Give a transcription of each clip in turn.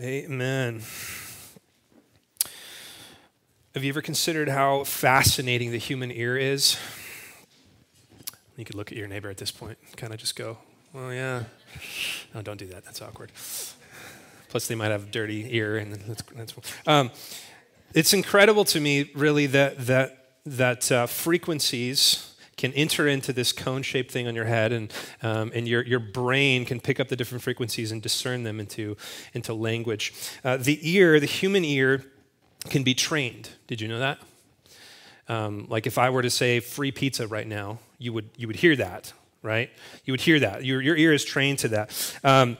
Amen. Have you ever considered how fascinating the human ear is? You could look at your neighbor at this point, kind of just go, well, yeah. No, don't do that. That's awkward. Plus, they might have a dirty ear, and that's, that's um, it's incredible to me, really, that that that uh, frequencies can enter into this cone-shaped thing on your head, and um, and your your brain can pick up the different frequencies and discern them into into language. Uh, the ear, the human ear, can be trained. Did you know that? Um, like if I were to say free pizza right now, you would, you would hear that, right? You would hear that. Your, your ear is trained to that. Um,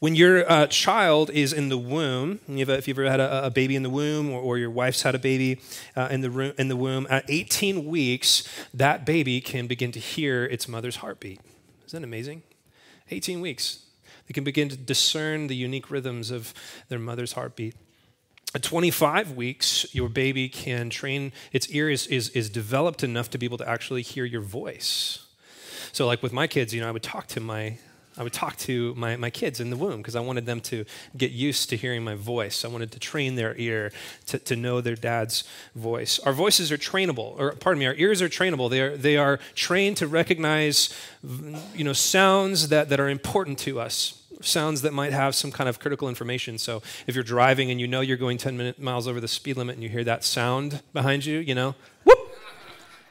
when your uh, child is in the womb, if you've ever had a, a baby in the womb or, or, your wife's had a baby uh, in, the room, in the womb, at 18 weeks, that baby can begin to hear its mother's heartbeat. Isn't that amazing? 18 weeks. They can begin to discern the unique rhythms of their mother's heartbeat. At 25 weeks, your baby can train, its ear is, is, is developed enough to be able to actually hear your voice. So, like with my kids, you know, I would talk to my, I would talk to my, my kids in the womb because I wanted them to get used to hearing my voice. I wanted to train their ear to, to know their dad's voice. Our voices are trainable, or pardon me, our ears are trainable. They are, they are trained to recognize, you know, sounds that, that are important to us sounds that might have some kind of critical information. So if you're driving and you know you're going 10 minute, miles over the speed limit and you hear that sound behind you, you know, whoop,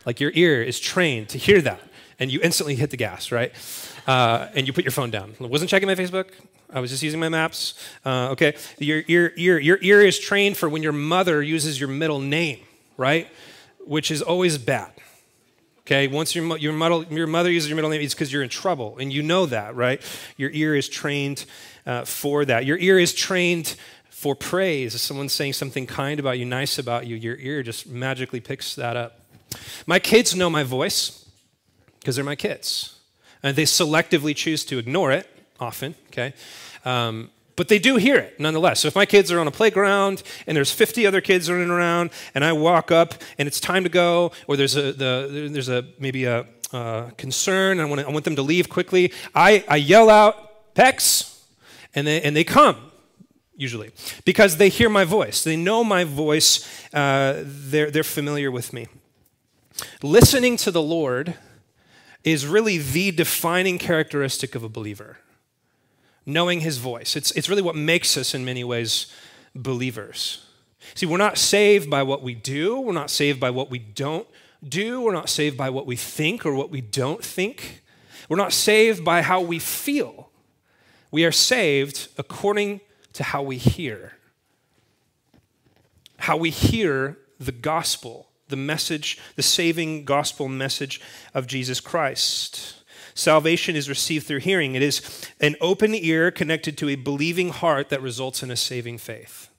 like your ear is trained to hear that, and you instantly hit the gas, right? Uh, and you put your phone down. I wasn't checking my Facebook. I was just using my maps. Uh, okay, your ear, ear, your ear is trained for when your mother uses your middle name, right? Which is always bad. Okay, once your, your, mother, your mother uses your middle name, it's because you're in trouble, and you know that, right? Your ear is trained uh, for that. Your ear is trained for praise. If someone's saying something kind about you, nice about you, your ear just magically picks that up. My kids know my voice because they're my kids, and they selectively choose to ignore it often, okay? Um, but they do hear it nonetheless. So if my kids are on a playground and there's 50 other kids running around, and I walk up and it's time to go, or there's a the, there's a maybe a uh, concern, I want I want them to leave quickly. I, I yell out Pex, and they and they come usually because they hear my voice. They know my voice. Uh, they're they're familiar with me. Listening to the Lord is really the defining characteristic of a believer knowing his voice. It's, it's really what makes us, in many ways, believers. See, we're not saved by what we do, we're not saved by what we don't do, we're not saved by what we think or what we don't think. We're not saved by how we feel. We are saved according to how we hear. How we hear the gospel, the message, the saving gospel message of Jesus Christ. Salvation is received through hearing. It is an open ear connected to a believing heart that results in a saving faith.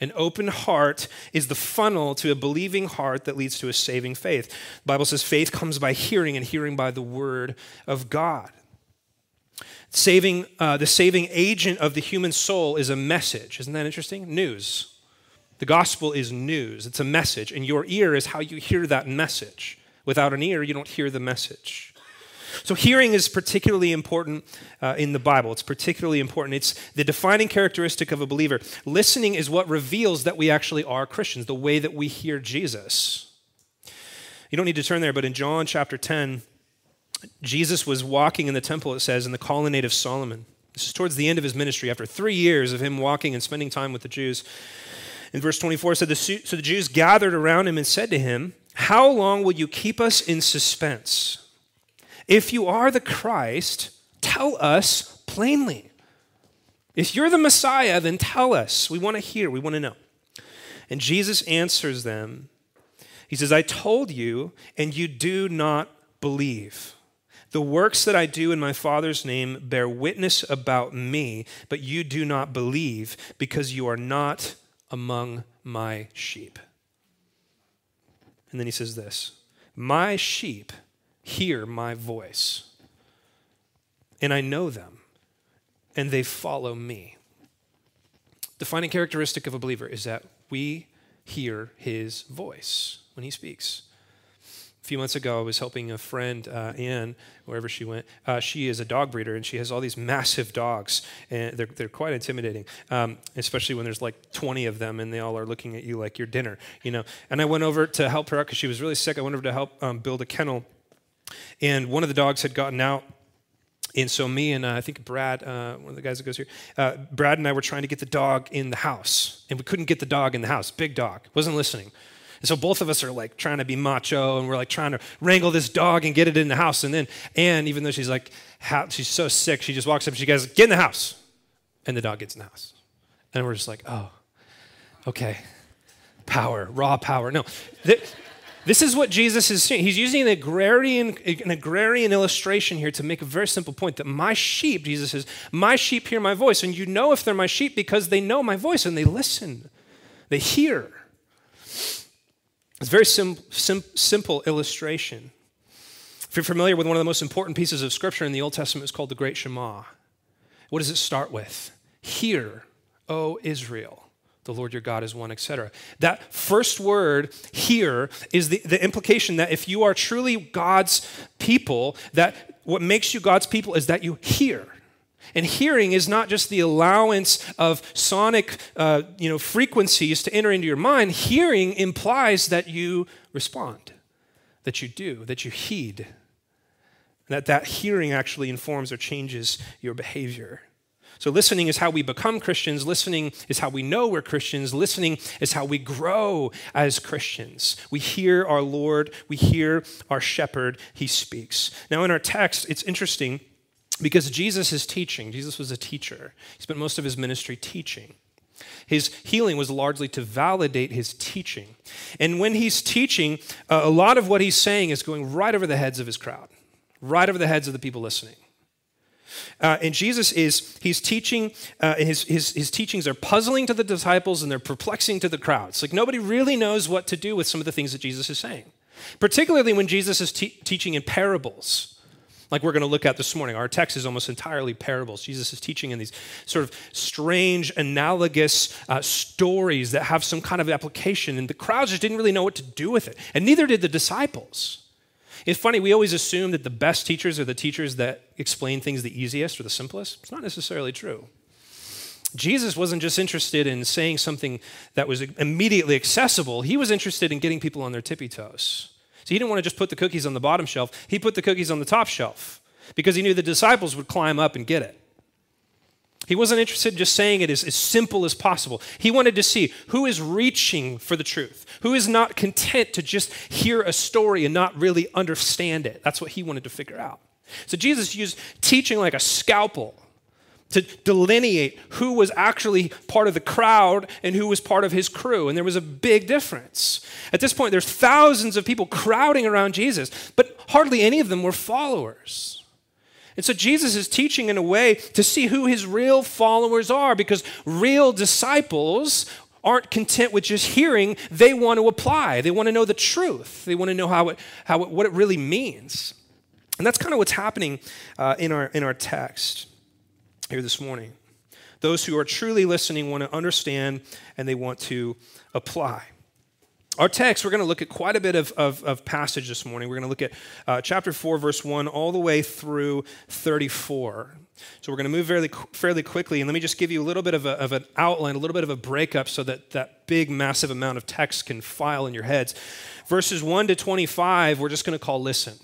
An open heart is the funnel to a believing heart that leads to a saving faith. The Bible says faith comes by hearing, and hearing by the word of God. Saving, uh, the saving agent of the human soul is a message. Isn't that interesting? News. The gospel is news, it's a message, and your ear is how you hear that message. Without an ear, you don't hear the message. So, hearing is particularly important uh, in the Bible. It's particularly important. It's the defining characteristic of a believer. Listening is what reveals that we actually are Christians, the way that we hear Jesus. You don't need to turn there, but in John chapter 10, Jesus was walking in the temple, it says, in the colonnade of Solomon. This is towards the end of his ministry, after three years of him walking and spending time with the Jews. In verse 24, said, So the Jews gathered around him and said to him, How long will you keep us in suspense? If you are the Christ, tell us plainly. If you're the Messiah, then tell us. We want to hear, we want to know. And Jesus answers them. He says, I told you, and you do not believe. The works that I do in my Father's name bear witness about me, but you do not believe because you are not among my sheep. And then he says this My sheep hear my voice. And I know them, and they follow me. The defining characteristic of a believer is that we hear his voice when he speaks. A few months ago, I was helping a friend, uh, Anne, wherever she went. Uh, she is a dog breeder, and she has all these massive dogs, and they're, they're quite intimidating, um, especially when there's like 20 of them, and they all are looking at you like you're dinner, you know. And I went over to help her out because she was really sick. I went over to help um, build a kennel, and one of the dogs had gotten out and so me and uh, I think Brad, uh, one of the guys that goes here, uh, Brad and I were trying to get the dog in the house, and we couldn't get the dog in the house. Big dog, wasn't listening. And so both of us are like trying to be macho, and we're like trying to wrangle this dog and get it in the house. And then Anne, even though she's like, she's so sick, she just walks up and she goes, "Get in the house," and the dog gets in the house. And we're just like, "Oh, okay, power, raw power." No. This is what Jesus is saying. He's using an agrarian, an agrarian illustration here to make a very simple point that my sheep, Jesus says, my sheep hear my voice. And you know if they're my sheep because they know my voice and they listen, they hear. It's a very sim, sim, simple illustration. If you're familiar with one of the most important pieces of scripture in the Old Testament, it's called the Great Shema. What does it start with? Hear, O Israel the Lord your God is one, etc. That first word here is the, the implication that if you are truly God's people, that what makes you God's people is that you hear. And hearing is not just the allowance of sonic uh, you know, frequencies to enter into your mind. Hearing implies that you respond, that you do, that you heed, that that hearing actually informs or changes your behavior. So, listening is how we become Christians. Listening is how we know we're Christians. Listening is how we grow as Christians. We hear our Lord, we hear our shepherd, he speaks. Now, in our text, it's interesting because Jesus is teaching. Jesus was a teacher, he spent most of his ministry teaching. His healing was largely to validate his teaching. And when he's teaching, uh, a lot of what he's saying is going right over the heads of his crowd, right over the heads of the people listening. Uh, and Jesus is, he's teaching, uh, his, his, his teachings are puzzling to the disciples and they're perplexing to the crowds. Like nobody really knows what to do with some of the things that Jesus is saying, particularly when Jesus is te- teaching in parables like we're going to look at this morning. Our text is almost entirely parables. Jesus is teaching in these sort of strange, analogous uh, stories that have some kind of application, and the crowds just didn't really know what to do with it, and neither did the disciples. It's funny, we always assume that the best teachers are the teachers that explain things the easiest or the simplest. It's not necessarily true. Jesus wasn't just interested in saying something that was immediately accessible, he was interested in getting people on their tippy toes. So he didn't want to just put the cookies on the bottom shelf, he put the cookies on the top shelf because he knew the disciples would climb up and get it. He wasn't interested in just saying it as, as simple as possible. He wanted to see who is reaching for the truth, who is not content to just hear a story and not really understand it. That's what he wanted to figure out. So Jesus used teaching like a scalpel to delineate who was actually part of the crowd and who was part of his crew. And there was a big difference. At this point, there's thousands of people crowding around Jesus, but hardly any of them were followers. And so Jesus is teaching in a way to see who his real followers are because real disciples aren't content with just hearing, they want to apply. They want to know the truth. They want to know how it, how it, what it really means. And that's kind of what's happening uh, in, our, in our text here this morning. Those who are truly listening want to understand and they want to apply. Our text, we're going to look at quite a bit of, of, of passage this morning. We're going to look at uh, chapter 4, verse 1, all the way through 34. So we're going to move fairly, fairly quickly. And let me just give you a little bit of, a, of an outline, a little bit of a breakup so that that big, massive amount of text can file in your heads. Verses 1 to 25, we're just going to call listen.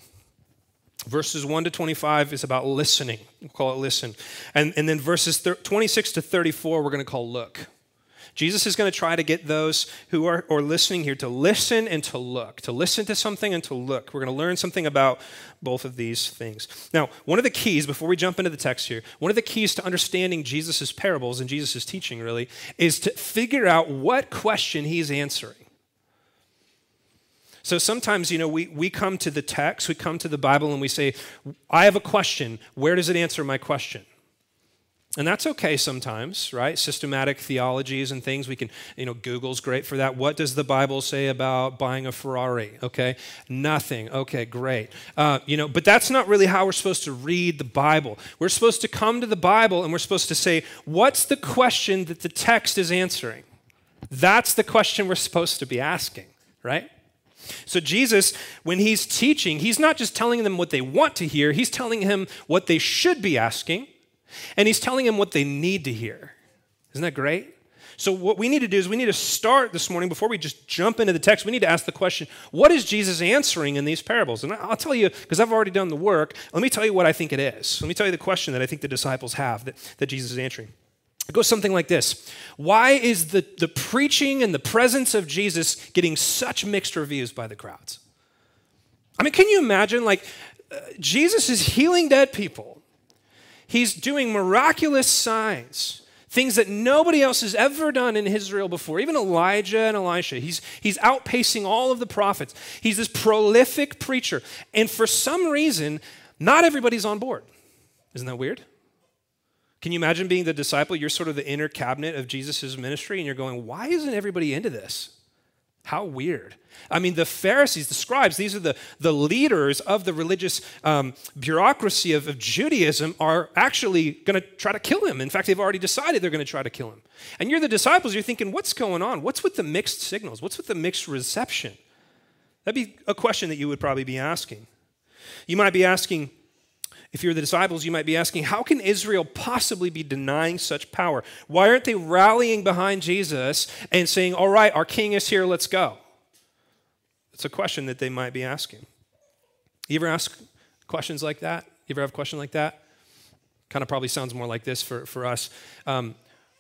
Verses 1 to 25 is about listening. We'll call it listen. And, and then verses 26 to 34, we're going to call look. Jesus is going to try to get those who are, are listening here to listen and to look, to listen to something and to look. We're going to learn something about both of these things. Now, one of the keys, before we jump into the text here, one of the keys to understanding Jesus' parables and Jesus' teaching really is to figure out what question he's answering. So sometimes, you know, we, we come to the text, we come to the Bible, and we say, I have a question. Where does it answer my question? And that's okay sometimes, right? Systematic theologies and things. We can, you know, Google's great for that. What does the Bible say about buying a Ferrari? Okay, nothing. Okay, great. Uh, you know, but that's not really how we're supposed to read the Bible. We're supposed to come to the Bible and we're supposed to say, what's the question that the text is answering? That's the question we're supposed to be asking, right? So, Jesus, when he's teaching, he's not just telling them what they want to hear, he's telling him what they should be asking, and he's telling them what they need to hear. Isn't that great? So, what we need to do is we need to start this morning before we just jump into the text. We need to ask the question what is Jesus answering in these parables? And I'll tell you, because I've already done the work, let me tell you what I think it is. Let me tell you the question that I think the disciples have that, that Jesus is answering. It goes something like this Why is the, the preaching and the presence of Jesus getting such mixed reviews by the crowds? I mean, can you imagine? Like, uh, Jesus is healing dead people, he's doing miraculous signs. Things that nobody else has ever done in Israel before, even Elijah and Elisha. He's, he's outpacing all of the prophets. He's this prolific preacher. And for some reason, not everybody's on board. Isn't that weird? Can you imagine being the disciple? You're sort of the inner cabinet of Jesus' ministry, and you're going, why isn't everybody into this? How weird. I mean, the Pharisees, the scribes, these are the, the leaders of the religious um, bureaucracy of, of Judaism, are actually going to try to kill him. In fact, they've already decided they're going to try to kill him. And you're the disciples, you're thinking, what's going on? What's with the mixed signals? What's with the mixed reception? That'd be a question that you would probably be asking. You might be asking, if you're the disciples, you might be asking, how can Israel possibly be denying such power? Why aren't they rallying behind Jesus and saying, all right, our king is here, let's go? It's a question that they might be asking. You ever ask questions like that? You ever have a question like that? Kind of probably sounds more like this for, for us. Um,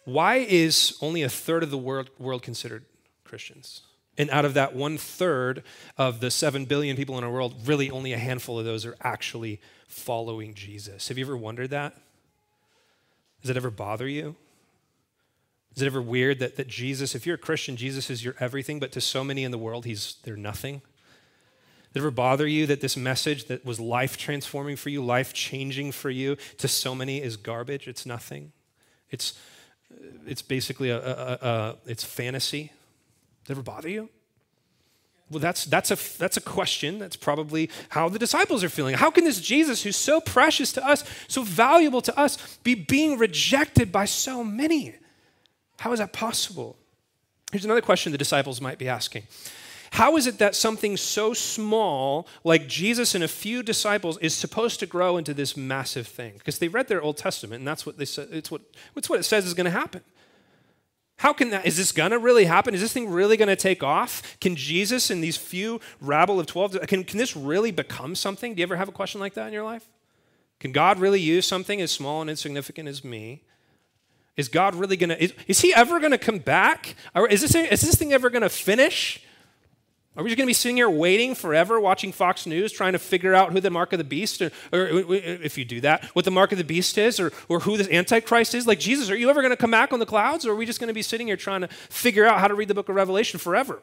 why is only a third of the world, world considered Christians? And out of that one third of the seven billion people in our world, really only a handful of those are actually following Jesus. Have you ever wondered that? Does it ever bother you? Is it ever weird that, that Jesus, if you're a Christian, Jesus is your everything, but to so many in the world, he's they're nothing? Does it ever bother you that this message that was life transforming for you, life changing for you, to so many is garbage? It's nothing. It's, it's basically a, a, a, a it's fantasy. Does it ever bother you? Well, that's, that's, a, that's a question. That's probably how the disciples are feeling. How can this Jesus, who's so precious to us, so valuable to us, be being rejected by so many? How is that possible? Here's another question the disciples might be asking How is it that something so small, like Jesus and a few disciples, is supposed to grow into this massive thing? Because they read their Old Testament, and that's what they said, it's what, it's what it says is going to happen. How can that, is this gonna really happen? Is this thing really gonna take off? Can Jesus and these few rabble of 12, can, can this really become something? Do you ever have a question like that in your life? Can God really use something as small and insignificant as me? Is God really gonna, is, is he ever gonna come back? Or is this, is this thing ever gonna finish? Are we just going to be sitting here waiting forever, watching Fox News, trying to figure out who the mark of the beast, or, or, if you do that, what the mark of the beast is, or, or who the Antichrist is? Like, Jesus, are you ever going to come back on the clouds, or are we just going to be sitting here trying to figure out how to read the book of Revelation forever?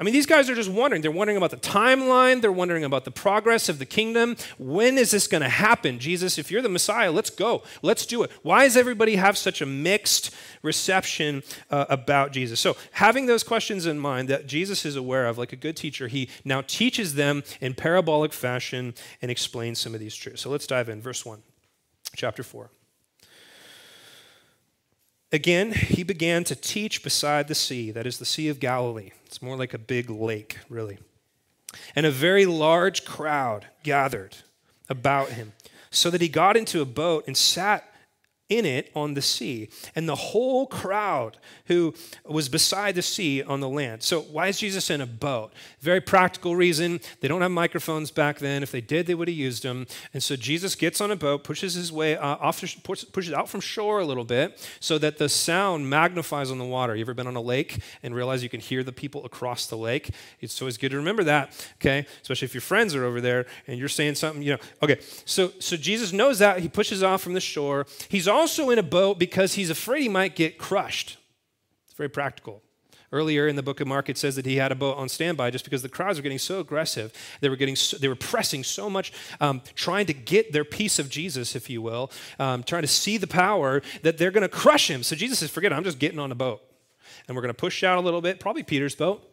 I mean, these guys are just wondering. They're wondering about the timeline. They're wondering about the progress of the kingdom. When is this going to happen? Jesus, if you're the Messiah, let's go. Let's do it. Why does everybody have such a mixed reception uh, about Jesus? So, having those questions in mind that Jesus is aware of, like a good teacher, he now teaches them in parabolic fashion and explains some of these truths. So, let's dive in. Verse 1, chapter 4. Again, he began to teach beside the sea, that is the Sea of Galilee. It's more like a big lake, really. And a very large crowd gathered about him, so that he got into a boat and sat in it on the sea, and the whole crowd who was beside the sea on the land. So, why is Jesus in a boat? Very practical reason. They don't have microphones back then. If they did, they would have used them. And so, Jesus gets on a boat, pushes his way uh, off, pushes out from shore a little bit, so that the sound magnifies on the water. You ever been on a lake and realize you can hear the people across the lake? It's always good to remember that. Okay, especially if your friends are over there and you're saying something. You know. Okay, so so Jesus knows that he pushes off from the shore. He's also in a boat because he's afraid he might get crushed. It's very practical. Earlier in the book of Mark, it says that he had a boat on standby just because the crowds were getting so aggressive. They were, getting so, they were pressing so much, um, trying to get their piece of Jesus, if you will, um, trying to see the power that they're going to crush him. So Jesus says, Forget it, I'm just getting on a boat. And we're going to push out a little bit, probably Peter's boat.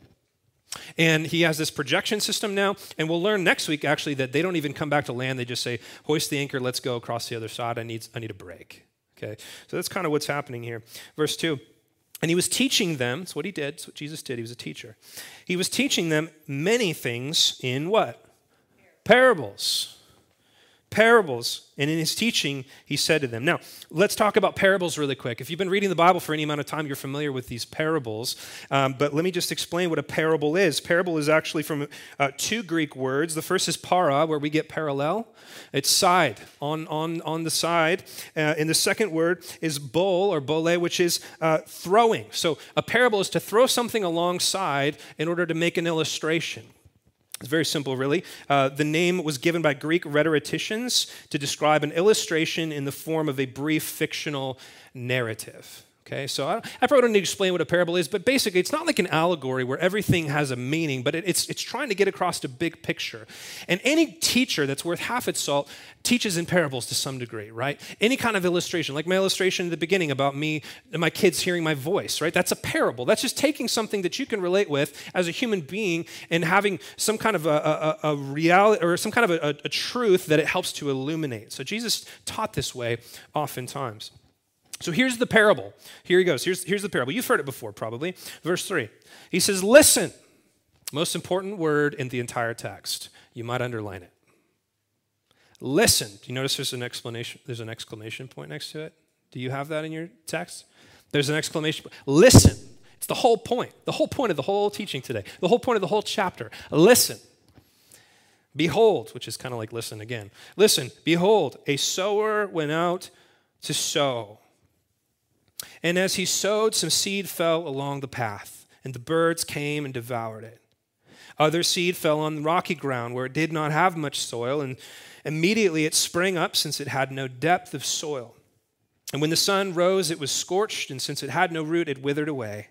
And he has this projection system now. And we'll learn next week, actually, that they don't even come back to land. They just say, Hoist the anchor, let's go across the other side. I need, I need a break. Okay, so that's kind of what's happening here. Verse 2 And he was teaching them, that's what he did, that's what Jesus did, he was a teacher. He was teaching them many things in what? Parables parables. And in his teaching, he said to them. Now, let's talk about parables really quick. If you've been reading the Bible for any amount of time, you're familiar with these parables. Um, but let me just explain what a parable is. Parable is actually from uh, two Greek words. The first is para, where we get parallel. It's side, on, on, on the side. Uh, and the second word is bol or bole, which is uh, throwing. So a parable is to throw something alongside in order to make an illustration. It's very simple, really. Uh, the name was given by Greek rhetoricians to describe an illustration in the form of a brief fictional narrative. Okay, so I, I probably don't need to explain what a parable is, but basically, it's not like an allegory where everything has a meaning, but it, it's, it's trying to get across a big picture. And any teacher that's worth half its salt teaches in parables to some degree, right? Any kind of illustration, like my illustration at the beginning about me and my kids hearing my voice, right? That's a parable. That's just taking something that you can relate with as a human being and having some kind of a, a, a reality or some kind of a, a truth that it helps to illuminate. So Jesus taught this way oftentimes. So here's the parable. Here he goes. Here's, here's the parable. You've heard it before, probably. Verse 3. He says, Listen. Most important word in the entire text. You might underline it. Listen. Do you notice there's an explanation? There's an exclamation point next to it? Do you have that in your text? There's an exclamation point. Listen. It's the whole point. The whole point of the whole teaching today. The whole point of the whole chapter. Listen. Behold, which is kind of like listen again. Listen, behold, a sower went out to sow. And as he sowed, some seed fell along the path, and the birds came and devoured it. Other seed fell on rocky ground where it did not have much soil, and immediately it sprang up since it had no depth of soil. And when the sun rose, it was scorched, and since it had no root, it withered away.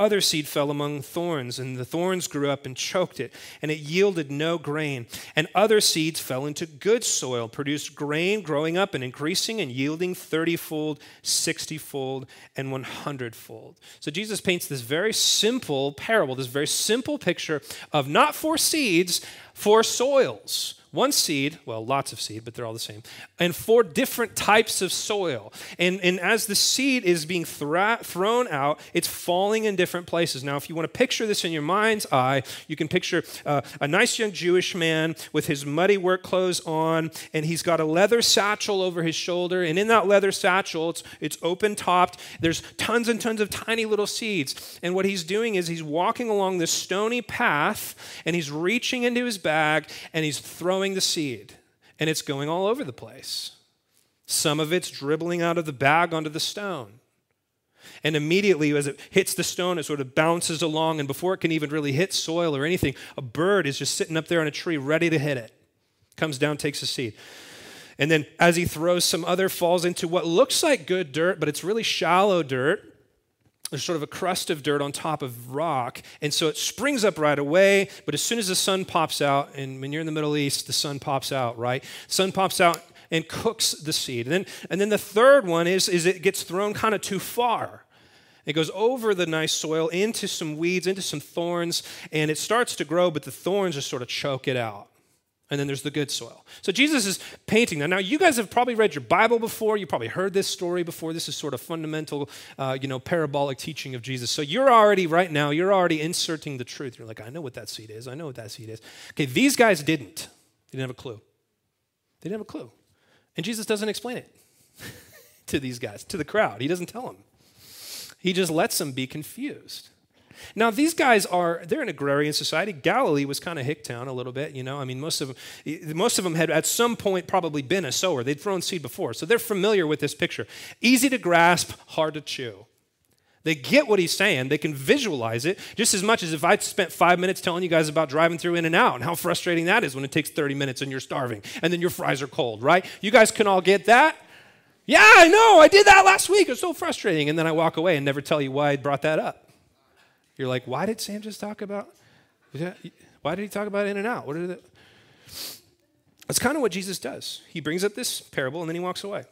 Other seed fell among thorns, and the thorns grew up and choked it, and it yielded no grain. And other seeds fell into good soil, produced grain, growing up and increasing and yielding thirtyfold, sixtyfold, and one hundredfold. So Jesus paints this very simple parable, this very simple picture of not for seeds, for soils one seed, well, lots of seed, but they're all the same, and four different types of soil. And, and as the seed is being thra- thrown out, it's falling in different places. Now, if you want to picture this in your mind's eye, you can picture uh, a nice young Jewish man with his muddy work clothes on, and he's got a leather satchel over his shoulder. And in that leather satchel, it's, it's open topped. There's tons and tons of tiny little seeds. And what he's doing is he's walking along this stony path, and he's reaching into his bag, and he's throwing throwing the seed, and it's going all over the place. Some of it's dribbling out of the bag onto the stone. And immediately, as it hits the stone, it sort of bounces along. And before it can even really hit soil or anything, a bird is just sitting up there on a tree ready to hit it. Comes down, takes a seed. And then, as he throws, some other falls into what looks like good dirt, but it's really shallow dirt there's sort of a crust of dirt on top of rock. And so it springs up right away. But as soon as the sun pops out, and when you're in the Middle East, the sun pops out, right? Sun pops out and cooks the seed. And then, and then the third one is, is it gets thrown kind of too far. It goes over the nice soil into some weeds, into some thorns, and it starts to grow, but the thorns just sort of choke it out and then there's the good soil. So Jesus is painting that. Now, you guys have probably read your Bible before. You probably heard this story before. This is sort of fundamental, uh, you know, parabolic teaching of Jesus. So you're already, right now, you're already inserting the truth. You're like, I know what that seed is. I know what that seed is. Okay, these guys didn't. They didn't have a clue. They didn't have a clue. And Jesus doesn't explain it to these guys, to the crowd. He doesn't tell them. He just lets them be confused. Now, these guys are, they're an agrarian society. Galilee was kind of Hicktown a little bit, you know. I mean, most of them, eh, most of them had at some point probably been a sower. They'd thrown seed before. So they're familiar with this picture. Easy to grasp, hard to chew. They get what he's saying. They can visualize it just as much as if I spent five minutes telling you guys about driving through In-N-Out and how frustrating that is when it takes 30 minutes and you're starving and then your fries are cold, right? You guys can all get that. Yeah, I know. I did that last week. It's so frustrating. And then I walk away and never tell you why I brought that up. You're like, why did Sam just talk about? Why did he talk about In-N-Out? What are the? That's kind of what Jesus does. He brings up this parable and then he walks away.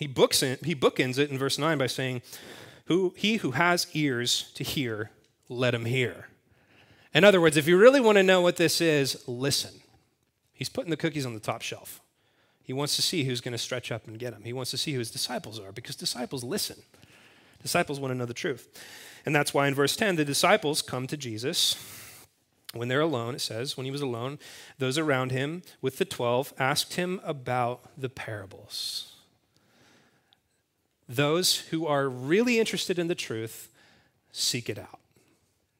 He books it, he bookends it in verse 9 by saying, who, He who has ears to hear, let him hear. In other words, if you really want to know what this is, listen. He's putting the cookies on the top shelf. He wants to see who's going to stretch up and get them. He wants to see who his disciples are because disciples listen. Disciples want to know the truth. And that's why in verse 10, the disciples come to Jesus. When they're alone, it says, when he was alone, those around him with the 12 asked him about the parables. Those who are really interested in the truth seek it out.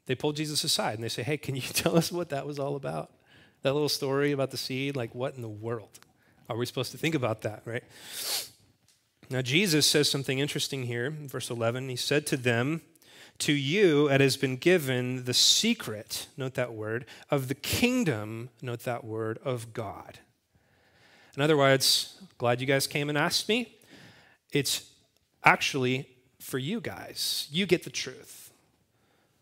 They pull Jesus aside and they say, Hey, can you tell us what that was all about? That little story about the seed? Like, what in the world are we supposed to think about that, right? Now, Jesus says something interesting here in verse 11. He said to them, To you it has been given the secret, note that word, of the kingdom, note that word, of God. In other words, glad you guys came and asked me. It's actually for you guys. You get the truth.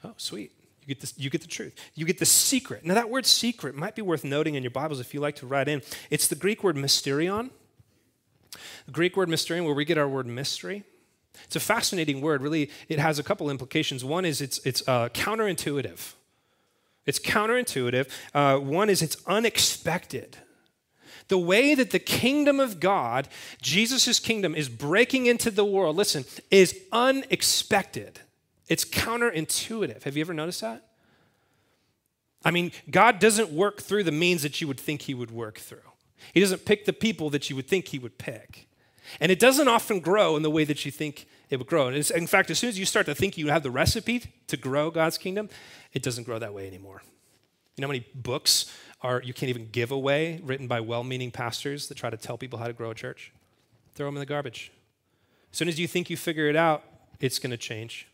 Oh, sweet. You get, the, you get the truth. You get the secret. Now, that word secret might be worth noting in your Bibles if you like to write in. It's the Greek word mysterion. The Greek word mysterion, where we get our word mystery. It's a fascinating word. Really, it has a couple implications. One is it's, it's uh, counterintuitive. It's counterintuitive. Uh, one is it's unexpected. The way that the kingdom of God, Jesus' kingdom, is breaking into the world, listen, is unexpected. It's counterintuitive. Have you ever noticed that? I mean, God doesn't work through the means that you would think He would work through. He doesn't pick the people that you would think he would pick. And it doesn't often grow in the way that you think it would grow. And in fact, as soon as you start to think you have the recipe to grow God's kingdom, it doesn't grow that way anymore. You know how many books are you can't even give away written by well-meaning pastors that try to tell people how to grow a church? Throw them in the garbage. As soon as you think you figure it out, it's going to change.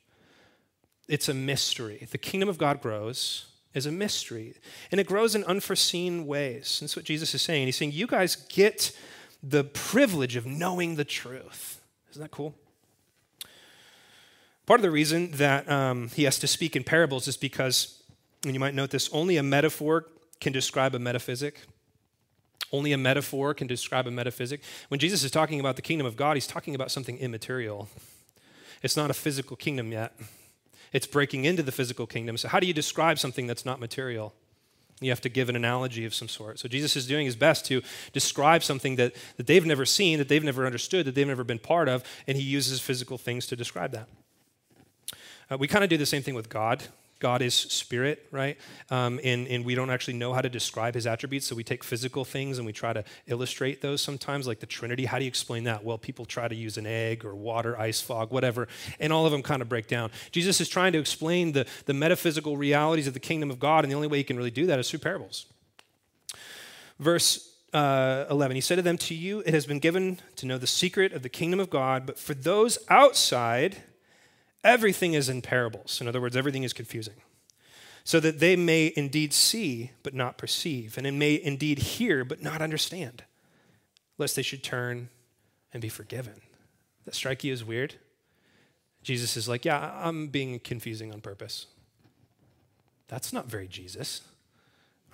It's a mystery. The kingdom of God grows is a mystery. And it grows in unforeseen ways. That's what Jesus is saying. He's saying, You guys get the privilege of knowing the truth. Isn't that cool? Part of the reason that um, he has to speak in parables is because, and you might note this, only a metaphor can describe a metaphysic. Only a metaphor can describe a metaphysic. When Jesus is talking about the kingdom of God, he's talking about something immaterial. It's not a physical kingdom yet. It's breaking into the physical kingdom. So, how do you describe something that's not material? You have to give an analogy of some sort. So, Jesus is doing his best to describe something that, that they've never seen, that they've never understood, that they've never been part of, and he uses physical things to describe that. Uh, we kind of do the same thing with God. God is spirit, right? Um, and, and we don't actually know how to describe his attributes, so we take physical things and we try to illustrate those sometimes, like the Trinity. How do you explain that? Well, people try to use an egg or water, ice, fog, whatever, and all of them kind of break down. Jesus is trying to explain the, the metaphysical realities of the kingdom of God, and the only way he can really do that is through parables. Verse uh, 11, he said to them, To you it has been given to know the secret of the kingdom of God, but for those outside, Everything is in parables. In other words, everything is confusing. So that they may indeed see, but not perceive, and may indeed hear, but not understand, lest they should turn and be forgiven. That strike you as weird? Jesus is like, Yeah, I'm being confusing on purpose. That's not very Jesus.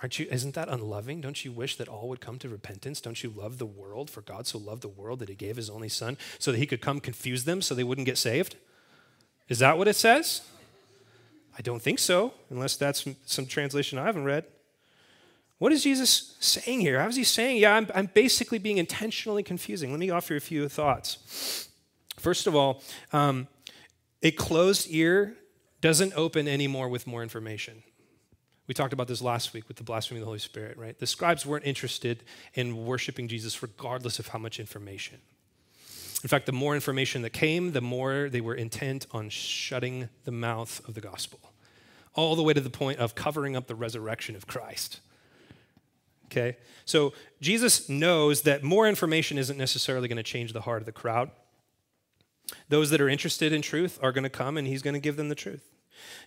Aren't you, isn't that unloving? Don't you wish that all would come to repentance? Don't you love the world? For God so loved the world that he gave his only son so that he could come confuse them so they wouldn't get saved? Is that what it says? I don't think so, unless that's some translation I haven't read. What is Jesus saying here? How is he saying? Yeah, I'm, I'm basically being intentionally confusing. Let me offer a few thoughts. First of all, um, a closed ear doesn't open anymore with more information. We talked about this last week with the blasphemy of the Holy Spirit, right? The scribes weren't interested in worshiping Jesus regardless of how much information. In fact, the more information that came, the more they were intent on shutting the mouth of the gospel, all the way to the point of covering up the resurrection of Christ. Okay? So Jesus knows that more information isn't necessarily going to change the heart of the crowd. Those that are interested in truth are going to come and he's going to give them the truth.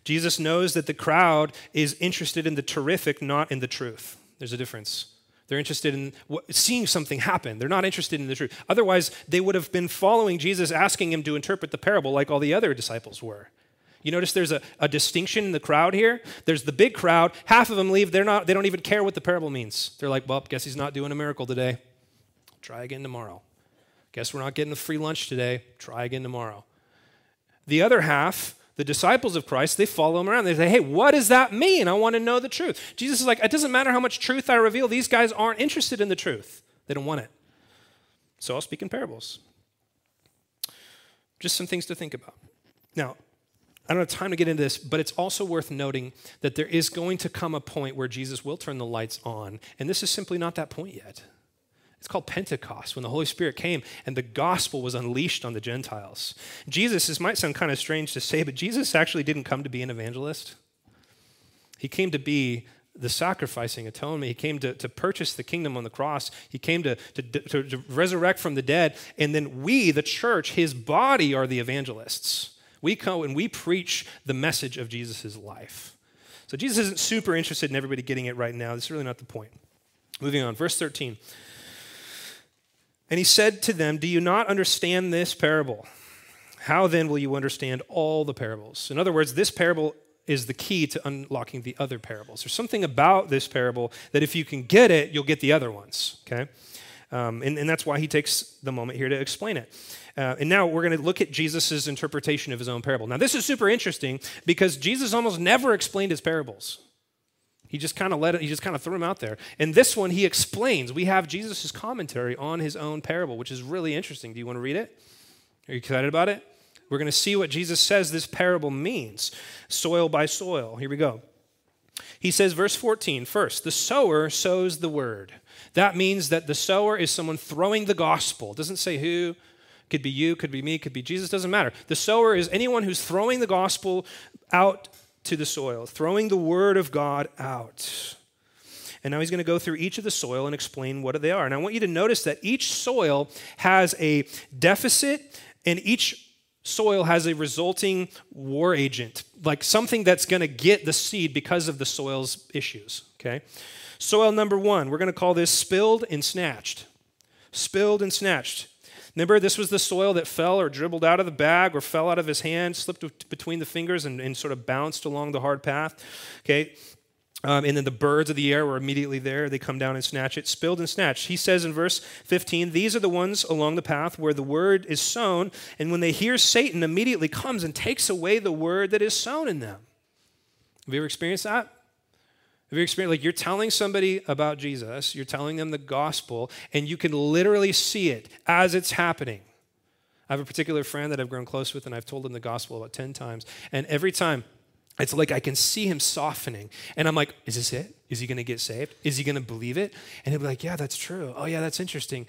Jesus knows that the crowd is interested in the terrific, not in the truth. There's a difference. They're interested in seeing something happen. They're not interested in the truth. Otherwise, they would have been following Jesus, asking him to interpret the parable like all the other disciples were. You notice there's a, a distinction in the crowd here. There's the big crowd. Half of them leave. They're not, they don't even care what the parable means. They're like, well, guess he's not doing a miracle today. Try again tomorrow. Guess we're not getting a free lunch today. Try again tomorrow. The other half the disciples of Christ, they follow him around. They say, hey, what does that mean? I want to know the truth. Jesus is like, it doesn't matter how much truth I reveal, these guys aren't interested in the truth. They don't want it. So I'll speak in parables. Just some things to think about. Now, I don't have time to get into this, but it's also worth noting that there is going to come a point where Jesus will turn the lights on, and this is simply not that point yet. It's called Pentecost, when the Holy Spirit came and the gospel was unleashed on the Gentiles. Jesus, this might sound kind of strange to say, but Jesus actually didn't come to be an evangelist. He came to be the sacrificing atonement. He came to, to purchase the kingdom on the cross. He came to, to, to, to resurrect from the dead. And then we, the church, his body, are the evangelists. We go and we preach the message of Jesus' life. So Jesus isn't super interested in everybody getting it right now. This is really not the point. Moving on, verse 13. And he said to them, Do you not understand this parable? How then will you understand all the parables? In other words, this parable is the key to unlocking the other parables. There's something about this parable that if you can get it, you'll get the other ones, okay? Um, and, and, that's why he takes the moment here to explain it. Uh, and now we're going to look at Jesus' interpretation of his own parable. Now, this is super interesting because Jesus almost never explained his parables. He just kind of let it, he just kind of threw him out there. And this one, he explains. We have Jesus' commentary on his own parable, which is really interesting. Do you want to read it? Are you excited about it? We're going to see what Jesus says this parable means soil by soil. Here we go. He says, verse 14, first, the sower sows the word. That means that the sower is someone throwing the gospel. It doesn't say who, could be you, could be me, could be Jesus, doesn't matter. The sower is anyone who's throwing the gospel out to the soil, throwing the word of God out. And now he's going to go through each of the soil and explain what they are. And I want you to notice that each soil has a deficit and each soil has a resulting war agent, like something that's going to get the seed because of the soil's issues, okay? Soil number 1, we're going to call this spilled and snatched. Spilled and snatched. Remember, this was the soil that fell or dribbled out of the bag or fell out of his hand, slipped between the fingers, and, and sort of bounced along the hard path. Okay? Um, and then the birds of the air were immediately there. They come down and snatch it, spilled and snatched. He says in verse 15, These are the ones along the path where the word is sown, and when they hear Satan, immediately comes and takes away the word that is sown in them. Have you ever experienced that? Have you experienced, like, you're telling somebody about Jesus, you're telling them the gospel, and you can literally see it as it's happening. I have a particular friend that I've grown close with, and I've told him the gospel about 10 times. And every time, it's like I can see him softening. And I'm like, is this it? Is he going to get saved? Is he going to believe it? And he'll be like, yeah, that's true. Oh, yeah, that's interesting.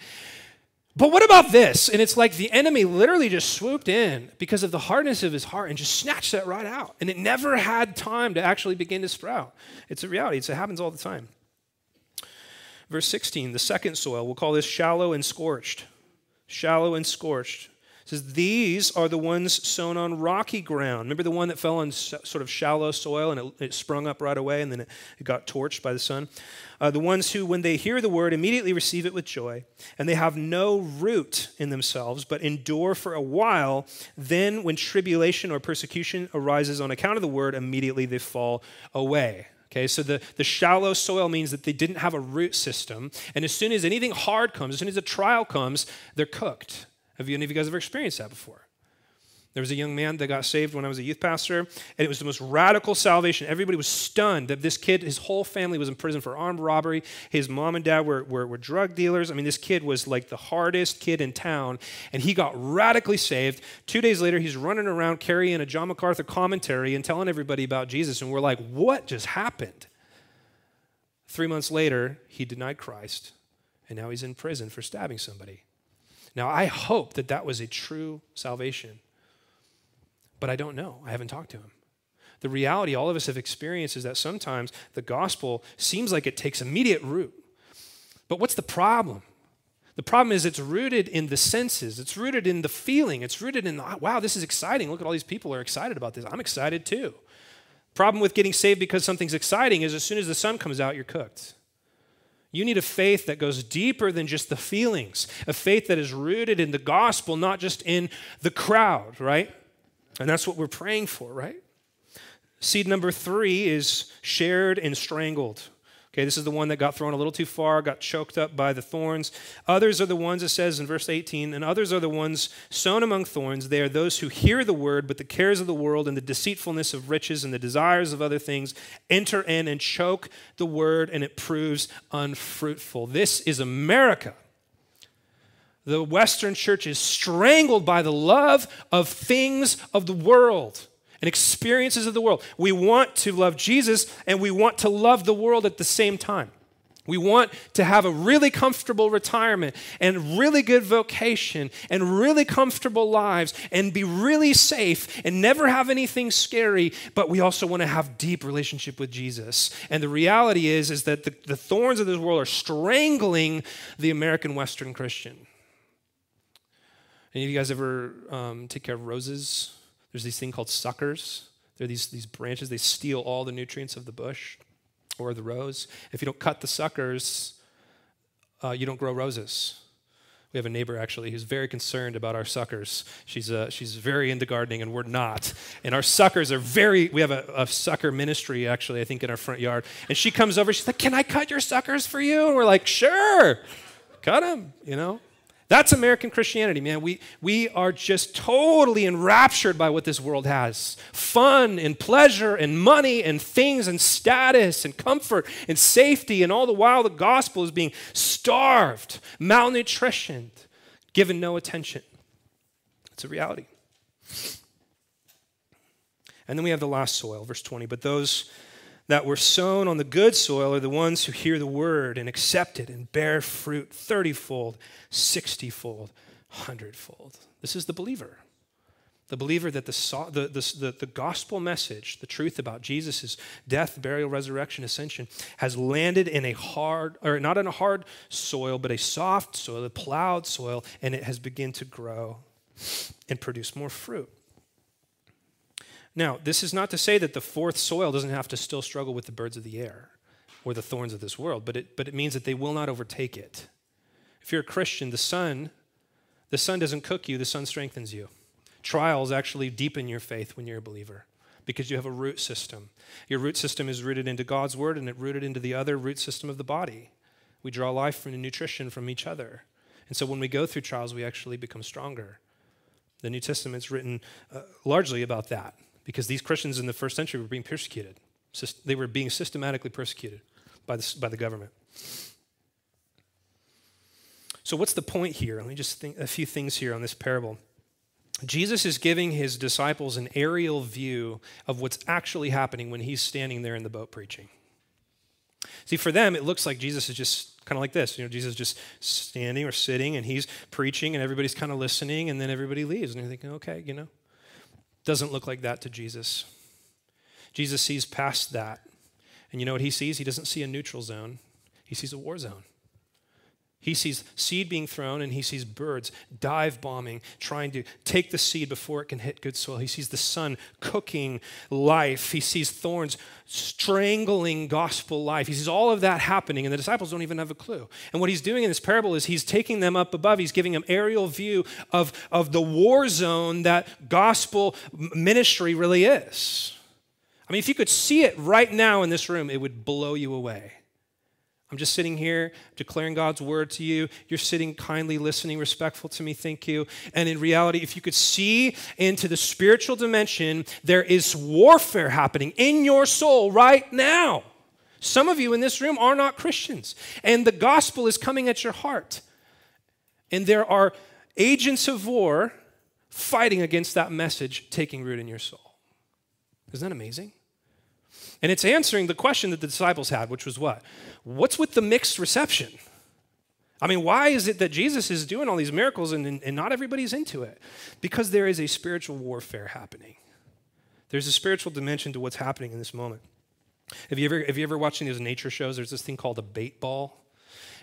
But what about this? And it's like the enemy literally just swooped in because of the hardness of his heart and just snatched that right out. And it never had time to actually begin to sprout. It's a reality, it's, it happens all the time. Verse 16, the second soil, we'll call this shallow and scorched. Shallow and scorched. Says, These are the ones sown on rocky ground. Remember the one that fell on sort of shallow soil and it, it sprung up right away and then it, it got torched by the sun? Uh, the ones who, when they hear the word, immediately receive it with joy, and they have no root in themselves, but endure for a while. Then, when tribulation or persecution arises on account of the word, immediately they fall away. Okay, so the, the shallow soil means that they didn't have a root system. And as soon as anything hard comes, as soon as a trial comes, they're cooked. Have any of you guys ever experienced that before? There was a young man that got saved when I was a youth pastor, and it was the most radical salvation. Everybody was stunned that this kid, his whole family was in prison for armed robbery. His mom and dad were, were, were drug dealers. I mean, this kid was like the hardest kid in town, and he got radically saved. Two days later, he's running around carrying a John MacArthur commentary and telling everybody about Jesus, and we're like, what just happened? Three months later, he denied Christ, and now he's in prison for stabbing somebody. Now, I hope that that was a true salvation, but I don't know. I haven't talked to him. The reality all of us have experienced is that sometimes the gospel seems like it takes immediate root. But what's the problem? The problem is it's rooted in the senses. It's rooted in the feeling. It's rooted in, wow, this is exciting. Look at all these people are excited about this. I'm excited too. Problem with getting saved because something's exciting is as soon as the sun comes out, you're cooked. You need a faith that goes deeper than just the feelings, a faith that is rooted in the gospel, not just in the crowd, right? And that's what we're praying for, right? Seed number three is shared and strangled. Okay, this is the one that got thrown a little too far, got choked up by the thorns. Others are the ones, it says in verse 18, and others are the ones sown among thorns. They are those who hear the word, but the cares of the world and the deceitfulness of riches and the desires of other things enter in and choke the word, and it proves unfruitful. This is America. The Western church is strangled by the love of things of the world and experiences of the world. We want to love Jesus and we want to love the world at the same time. We want to have a really comfortable retirement and really good vocation and really comfortable lives and be really safe and never have anything scary, but we also want to have deep relationship with Jesus. And the reality is is that the, the thorns of this world are strangling the American Western Christian. Any of you guys ever um, take care of roses? There's these thing called suckers. They're these, these branches, they steal all the nutrients of the bush or the rose. If you don't cut the suckers, uh, you don't grow roses. We have a neighbor actually who's very concerned about our suckers. She's, uh, she's very into gardening, and we're not. And our suckers are very, we have a, a, sucker ministry actually, I think, in our front yard. And she comes over, she's like, Can I cut your suckers for you? And we're like, Sure, cut them, you know? That's American Christianity, man. We, we are just totally enraptured by what this world has fun and pleasure and money and things and status and comfort and safety. And all the while, the gospel is being starved, malnutritioned, given no attention. It's a reality. And then we have the last soil, verse 20. But those that were sown on the good soil are the ones who hear the word and accept it and bear fruit thirtyfold, sixtyfold, hundredfold. This is the believer. The believer that the, the, the, the, gospel message, the truth about Jesus' death, burial, resurrection, ascension, has landed in a hard, or not in a hard soil, but a soft soil, a plowed soil, and it has begun to grow and produce more fruit. Now, this is not to say that the fourth soil doesn't have to still struggle with the birds of the air or the thorns of this world, but it, but it means that they will not overtake it. If you're a Christian, the sun, the sun doesn't cook you, the sun strengthens you. Trials actually deepen your faith when you're a believer because you have a root system. Your root system is rooted into God's word and it rooted into the other root system of the body. We draw life from nutrition from each other. And so when we go through trials, we actually become stronger. The New Testament's written uh, largely about that because these Christians in the first century were being persecuted. They were being systematically persecuted by the, by the government. So, what's the point here? Let me just think a few things here on this parable. Jesus is giving his disciples an aerial view of what's actually happening when he's standing there in the boat preaching. See, for them, it looks like Jesus is just kind of like this. You know, Jesus is just standing or sitting and he's preaching and everybody's kind of listening and then everybody leaves and they're thinking, okay, you know, doesn't look like that to Jesus. Jesus sees past that. And you know what he sees? He doesn't see a neutral zone, he sees a war zone. He sees seed being thrown and he sees birds dive bombing, trying to take the seed before it can hit good soil. He sees the sun cooking life. He sees thorns strangling gospel life. He sees all of that happening, and the disciples don't even have a clue. And what he's doing in this parable is he's taking them up above. He's giving them aerial view of, of the war zone that gospel ministry really is. I mean, if you could see it right now in this room, it would blow you away. I'm just sitting here declaring God's word to you. You're sitting kindly listening, respectful to me. Thank you. And in reality, if you could see into the spiritual dimension, there is warfare happening in your soul right now. Some of you in this room are not Christians, and the gospel is coming at your heart. And there are agents of war fighting against that message taking root in your soul. Isn't that amazing? And it's answering the question that the disciples had, which was what? What's with the mixed reception? I mean, why is it that Jesus is doing all these miracles and, and not everybody's into it? Because there is a spiritual warfare happening. There's a spiritual dimension to what's happening in this moment. Have you ever, have you ever watched any of those nature shows? There's this thing called a bait ball.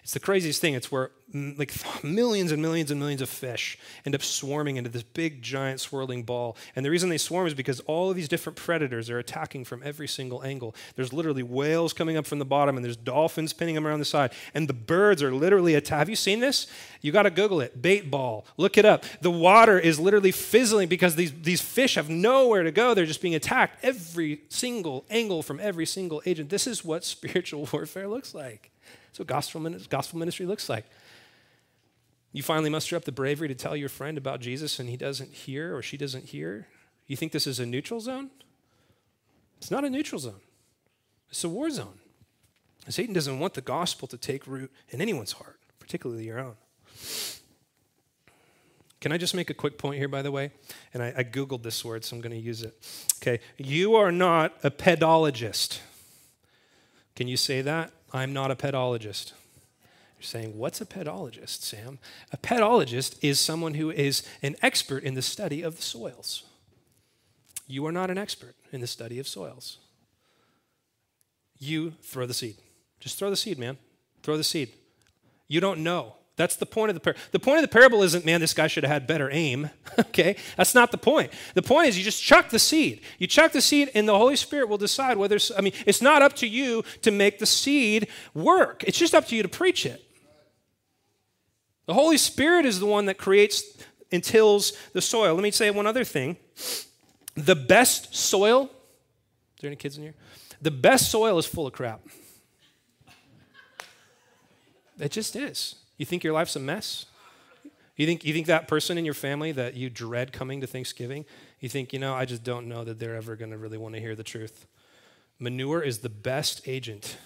It's the craziest thing. It's where like millions and millions and millions of fish end up swarming into this big, giant, swirling ball. And the reason they swarm is because all of these different predators are attacking from every single angle. There's literally whales coming up from the bottom, and there's dolphins pinning them around the side. And the birds are literally attacking. Have you seen this? You got to Google it. Bait ball. Look it up. The water is literally fizzling because these, these fish have nowhere to go. They're just being attacked every single angle from every single agent. This is what spiritual warfare looks like. That's what gospel, gospel ministry looks like. You finally muster up the bravery to tell your friend about Jesus and he doesn't hear or she doesn't hear. You think this is a neutral zone? It's not a neutral zone, it's a war zone. Satan doesn't want the gospel to take root in anyone's heart, particularly your own. Can I just make a quick point here, by the way? And I, I Googled this word, so I'm going to use it. Okay. You are not a pedologist. Can you say that? I'm not a pedologist. You're saying, what's a pedologist, Sam? A pedologist is someone who is an expert in the study of the soils. You are not an expert in the study of soils. You throw the seed. Just throw the seed, man. Throw the seed. You don't know. That's the point of the parable. The point of the parable isn't, man, this guy should have had better aim. okay? That's not the point. The point is you just chuck the seed. You chuck the seed, and the Holy Spirit will decide whether, I mean, it's not up to you to make the seed work, it's just up to you to preach it. The Holy Spirit is the one that creates and tills the soil. Let me say one other thing. The best soil, is there any kids in here? The best soil is full of crap. It just is. You think your life's a mess? You think, you think that person in your family that you dread coming to Thanksgiving, you think, you know, I just don't know that they're ever going to really want to hear the truth. Manure is the best agent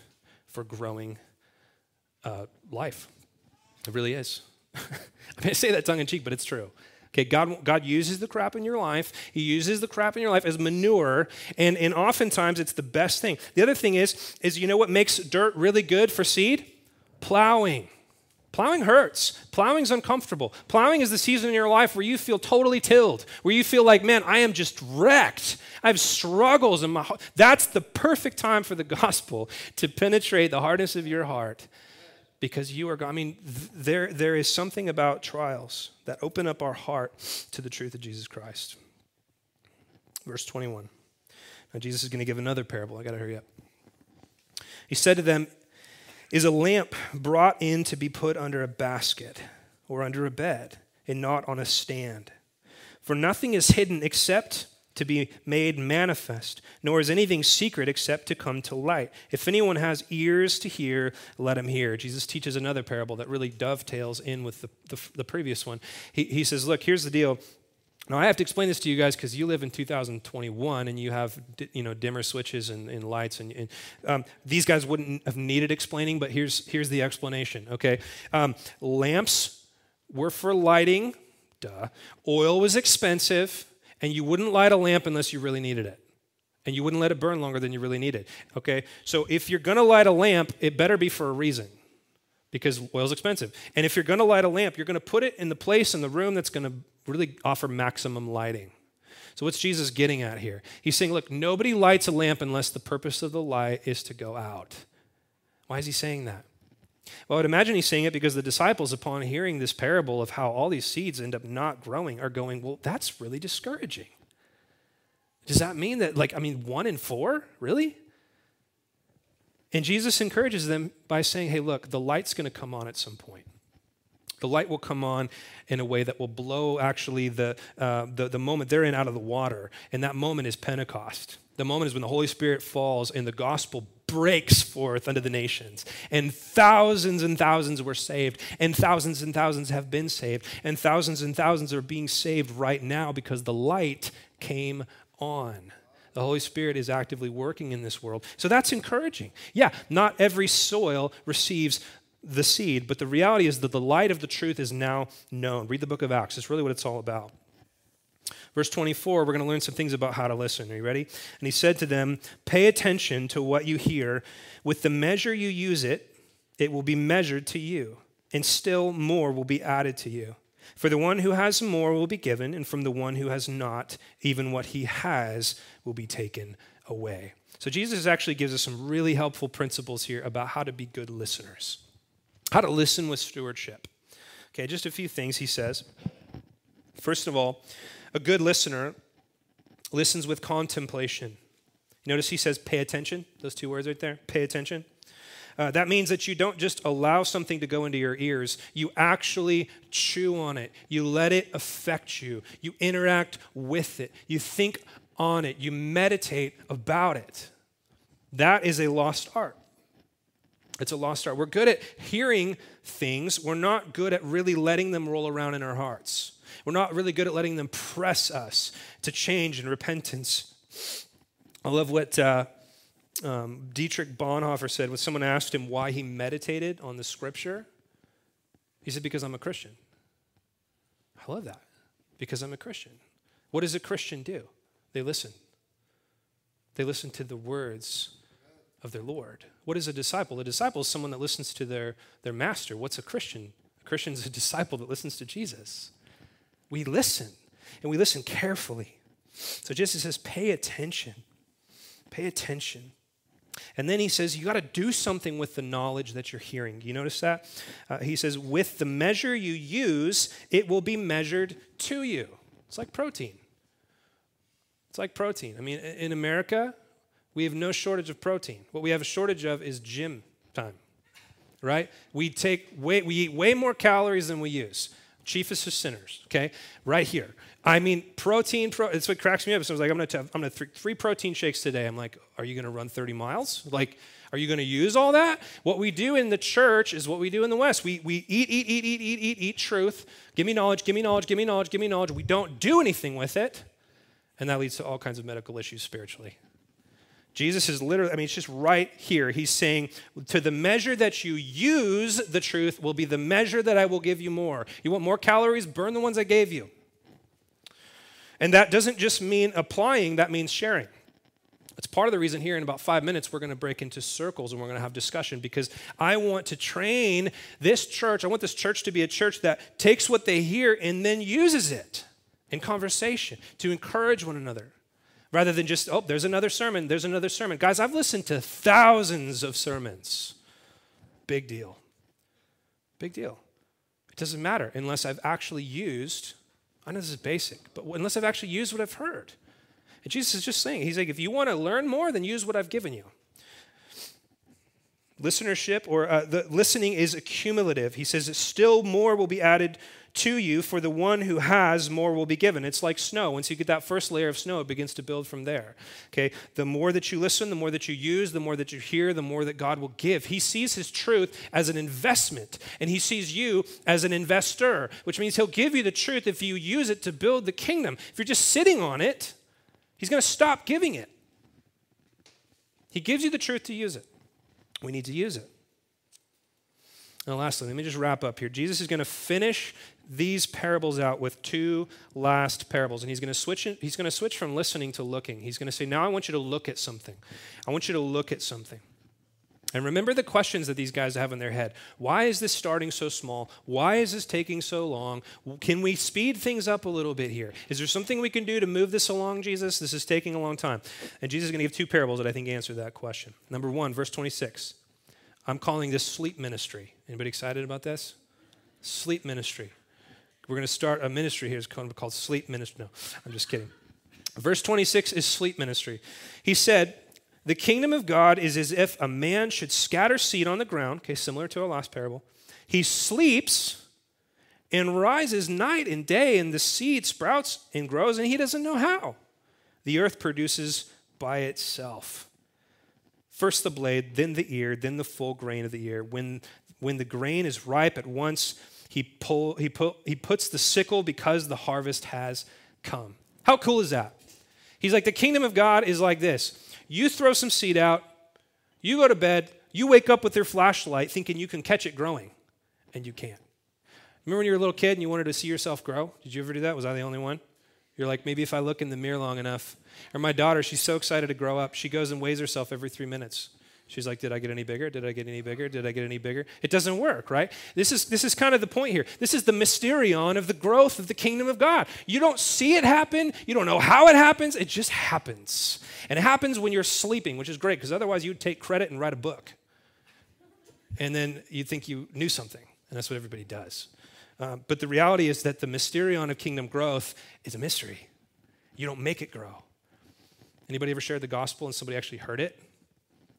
for growing uh, life. It really is. I mean, I say that tongue in cheek, but it's true. Okay, God, God uses the crap in your life. He uses the crap in your life as manure, and, and oftentimes it's the best thing. The other thing is, is you know what makes dirt really good for seed? Plowing. Plowing hurts. Plowing's uncomfortable. Plowing is the season in your life where you feel totally tilled, where you feel like, man, I am just wrecked. I have struggles in my heart. That's the perfect time for the gospel to penetrate the hardness of your heart because you are, I mean, there, there is something about trials that open up our heart to the truth of Jesus Christ. Verse 21. Now, Jesus is going to give another parable. I got to hurry up. He said to them, Is a lamp brought in to be put under a basket or under a bed and not on a stand? For nothing is hidden except to be made manifest, nor is anything secret except to come to light. If anyone has ears to hear, let him hear. Jesus teaches another parable that really dovetails in with the, the, the previous one. He, he says, Look, here's the deal. Now, I have to explain this to you guys because you live in 2021 and you have you know, dimmer switches and, and lights. And, and um, these guys wouldn't have needed explaining, but here's, here's the explanation, okay? Um, lamps were for lighting, duh. Oil was expensive and you wouldn't light a lamp unless you really needed it. And you wouldn't let it burn longer than you really needed. Okay? So if you're to light a lamp, it better be for a reason because oil's expensive. And if you're going to light a lamp, you're going to put it in the place in the room that's going to really offer maximum lighting. So what's Jesus getting at here? He's saying, look, nobody lights a lamp unless the purpose of the light is to go out. Why is he saying that? Well, I would imagine he's saying it because the disciples, upon hearing this parable of how all these seeds end up not growing, are going, well, that's really discouraging. Does that mean that, like, I mean, one in four? Really? And Jesus encourages them by saying, hey, look, the light's going to come on at some point. The light will come on in a way that will blow actually the, uh, the, the moment they're in out of the water. And that moment is Pentecost. The moment is when the Holy Spirit falls and the gospel breaks forth unto the nations. And thousands and thousands were saved, and thousands and thousands have been saved, and thousands and thousands are being saved right now because the light came on. The Holy Spirit is actively working in this world. So that's encouraging. Yeah, not every soil receives the seed, but the reality is that the light of the truth is now known. Read the book of Acts, it's really what it's all about. Verse 24, we're going to learn some things about how to listen. Are you ready? And he said to them, Pay attention to what you hear. With the measure you use it, it will be measured to you, and still more will be added to you. For the one who has more will be given, and from the one who has not, even what he has will be taken away. So Jesus actually gives us some really helpful principles here about how to be good listeners, how to listen with stewardship. Okay, just a few things he says. First of all, a good listener listens with contemplation. Notice he says, pay attention. Those two words right there pay attention. Uh, that means that you don't just allow something to go into your ears, you actually chew on it. You let it affect you. You interact with it. You think on it. You meditate about it. That is a lost art. It's a lost art. We're good at hearing things, we're not good at really letting them roll around in our hearts. We're not really good at letting them press us to change and repentance. I love what uh, um, Dietrich Bonhoeffer said when someone asked him why he meditated on the scripture. He said, Because I'm a Christian. I love that. because I'm a Christian. What does a Christian do? They listen. They listen to the words of their Lord. What is a disciple? A disciple is someone that listens to their, their master. What's a Christian? A Christian is a disciple that listens to Jesus. We listen, and we listen carefully. So Jesus says, pay attention. Pay attention. And then he says, you got to do something with the knowledge that you're hearing. You notice that? Uh, he says, with the measure you use, it will be measured to you. It's like protein. It's like protein. I mean, in America, we have no shortage of protein. What we have a shortage of is gym time, right? We take way, we eat way more calories than we use. Chiefest of sinners, okay? Right here. I mean, protein, pro, it's what cracks me up. So I was like, I'm gonna, t- I'm gonna th- three protein shakes today. I'm like, are you gonna run 30 miles? Like, are you gonna use all that? What we do in the church is what we do in the West. We, we eat, eat, eat, eat, eat, eat, eat truth. Give me knowledge, give me knowledge, give me knowledge, give me knowledge. We don't do anything with it. And that leads to all kinds of medical issues spiritually. Jesus is literally, I mean, it's just right here. He's saying, to the measure that you use the truth will be the measure that I will give you more. You want more calories? Burn the ones I gave you. And that doesn't just mean applying, that means sharing. It's part of the reason here in about five minutes we're going to break into circles and we're going to have discussion because I want to train this church. I want this church to be a church that takes what they hear and then uses it in conversation to encourage one another rather than just, oh, there's another sermon, there's another sermon. Guys, I've listened to thousands of sermons. Big deal. Big deal. It doesn't matter unless I've actually used I know this is basic, but unless I've actually used what I've heard. And Jesus is just saying, He's like, if you want to learn more, then use what I've given you. Listenership or uh, the listening is accumulative. He says, that still more will be added to you, for the one who has, more will be given. It's like snow. Once you get that first layer of snow, it begins to build from there. Okay? The more that you listen, the more that you use, the more that you hear, the more that God will give. He sees his truth as an investment, and he sees you as an investor, which means he'll give you the truth if you use it to build the kingdom. If you're just sitting on it, he's going to stop giving it. He gives you the truth to use it. We need to use it. Now, lastly, let me just wrap up here. Jesus is going to finish these parables out with two last parables. And he's going to switch he's going to switch from listening to looking. He's going to say now i want you to look at something. I want you to look at something. And remember the questions that these guys have in their head. Why is this starting so small? Why is this taking so long? Can we speed things up a little bit here? Is there something we can do to move this along jesus? This is taking a long time. And jesus is going to give two parables that i think answer that question. Number one verse 26 i'm calling this sleep ministry. Anybody excited about this? Sleep ministry we're going to start a ministry here. It's called Sleep Ministry. No, I'm just kidding. Verse 26 is sleep ministry. He said, The kingdom of God is as if a man should scatter seed on the ground, okay, similar to our last parable. He sleeps and rises night and day, and the seed sprouts and grows, and he doesn't know how. The earth produces by itself. First the blade, then the ear, then the full grain of the ear. When, when the grain is ripe at once, he, pull, he, put, he puts the sickle because the harvest has come. How cool is that? He's like, the kingdom of God is like this you throw some seed out, you go to bed, you wake up with your flashlight thinking you can catch it growing, and you can't. Remember when you were a little kid and you wanted to see yourself grow? Did you ever do that? Was I the only one? You're like, maybe if I look in the mirror long enough. Or my daughter, she's so excited to grow up, she goes and weighs herself every three minutes. She's like, Did I get any bigger? Did I get any bigger? Did I get any bigger? It doesn't work, right? This is, this is kind of the point here. This is the mysterion of the growth of the kingdom of God. You don't see it happen, you don't know how it happens, it just happens. And it happens when you're sleeping, which is great because otherwise you'd take credit and write a book. And then you'd think you knew something, and that's what everybody does. Uh, but the reality is that the mysterion of kingdom growth is a mystery. You don't make it grow. Anybody ever shared the gospel and somebody actually heard it?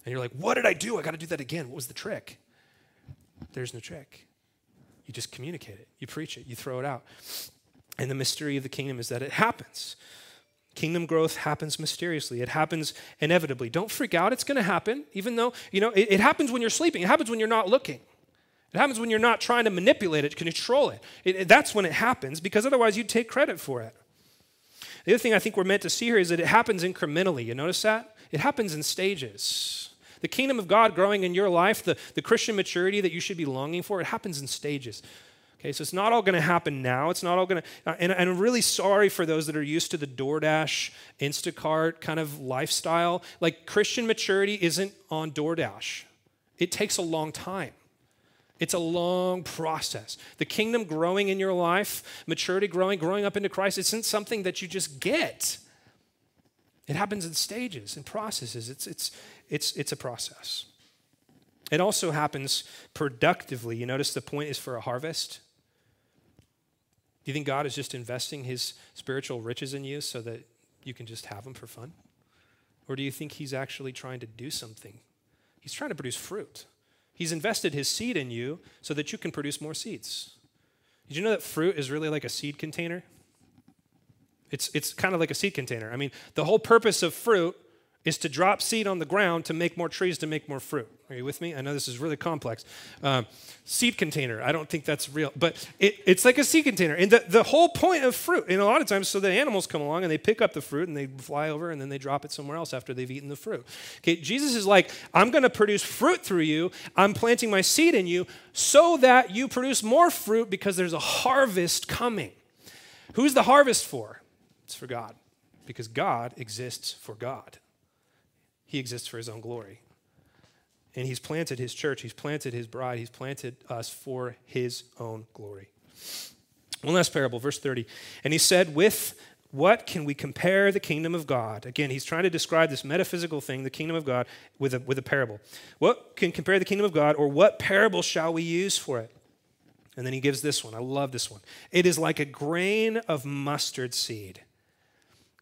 And you're like, what did I do? I got to do that again. What was the trick? There's no trick. You just communicate it, you preach it, you throw it out. And the mystery of the kingdom is that it happens. Kingdom growth happens mysteriously. It happens inevitably. Don't freak out. It's going to happen, even though, you know, it, it, happens when you're sleeping. It happens when you're not looking. It happens when you're not trying to manipulate it, control it. it, it that's when it happens, because otherwise you'd take credit for it. The other thing I think we're meant to see here is that it happens incrementally. You notice that? It happens in stages. The kingdom of God growing in your life, the, the Christian maturity that you should be longing for, it happens in stages. Okay, so it's not all going to happen now. It's not all going to, uh, and, and, I'm really sorry for those that are used to the DoorDash, Instacart kind of lifestyle. Like Christian maturity isn't on DoorDash, it takes a long time. It's a long process. The kingdom growing in your life, maturity growing, growing up into Christ, isn't something that you just get. It happens in stages and processes. It's, it's, it's, it's a process. It also happens productively. You notice the point is for a harvest. Do you think God is just investing his spiritual riches in you so that you can just have them for fun? Or do you think he's actually trying to do something? He's trying to produce fruit. He's invested his seed in you so that you can produce more seeds. Did you know that fruit is really like a seed container? It's, it's kind of like a seed container. I mean, the whole purpose of fruit is to drop seed on the ground to make more trees to make more fruit. Are you with me? I know this is really complex. Um, seed container, I don't think that's real, but it, it's like a seed container. And the, the whole point of fruit, and a lot of times, so the animals come along and they pick up the fruit and they fly over and then they drop it somewhere else after they've eaten the fruit. Okay, Jesus is like, I'm going to produce fruit through you. I'm planting my seed in you so that you produce more fruit because there's a harvest coming. Who's the harvest for? It's for God, because God exists for God. He exists for his own glory. And he's planted his church, he's planted his bride, he's planted us for his own glory. One last parable, verse 30. And he said, With what can we compare the kingdom of God? Again, he's trying to describe this metaphysical thing, the kingdom of God, with a, with a parable. What can compare the kingdom of God, or what parable shall we use for it? And then he gives this one. I love this one. It is like a grain of mustard seed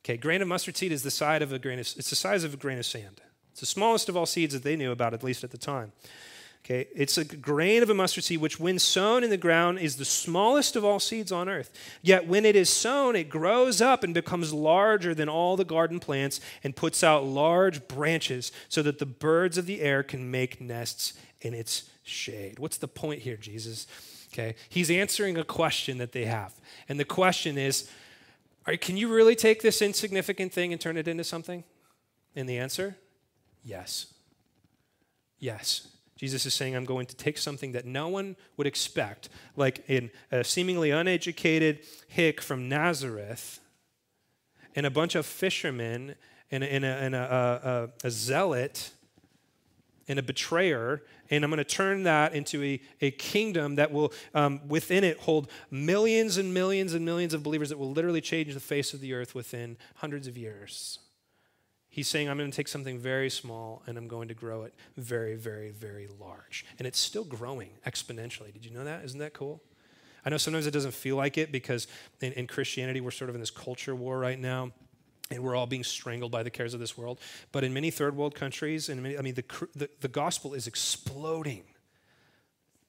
Okay, grain of mustard seed is the size of a grain of, it's the size of a grain of sand. It's the smallest of all seeds that they knew about, at least at the time. Okay, it's a grain of a mustard seed, which when sown in the ground is the smallest of all seeds on earth. Yet when it is sown, it grows up and becomes larger than all the garden plants and puts out large branches so that the birds of the air can make nests in its shade. What's the point here, Jesus? Okay, he's answering a question that they have. And the question is, Can you really take this insignificant thing and turn it into something? And the answer, yes. Yes. Jesus is saying, I'm going to take something that no one would expect, like in a seemingly uneducated hick from Nazareth, and a bunch of fishermen, and, and, a, and a, a, a zealot, and a betrayer, and I'm going to turn that into a, a kingdom that will, um, within it, hold millions and millions and millions of believers that will literally change the face of the earth within hundreds of years. He's saying, I'm going to take something very small and I'm going to grow it very, very, very large. And it's still growing exponentially. Did you know that? Isn't that cool? I know sometimes it doesn't feel like it because in, in Christianity, we're sort of in this culture war right now and we're all being strangled by the cares of this world. But in many third world countries, and I mean, the, the, the, gospel is exploding,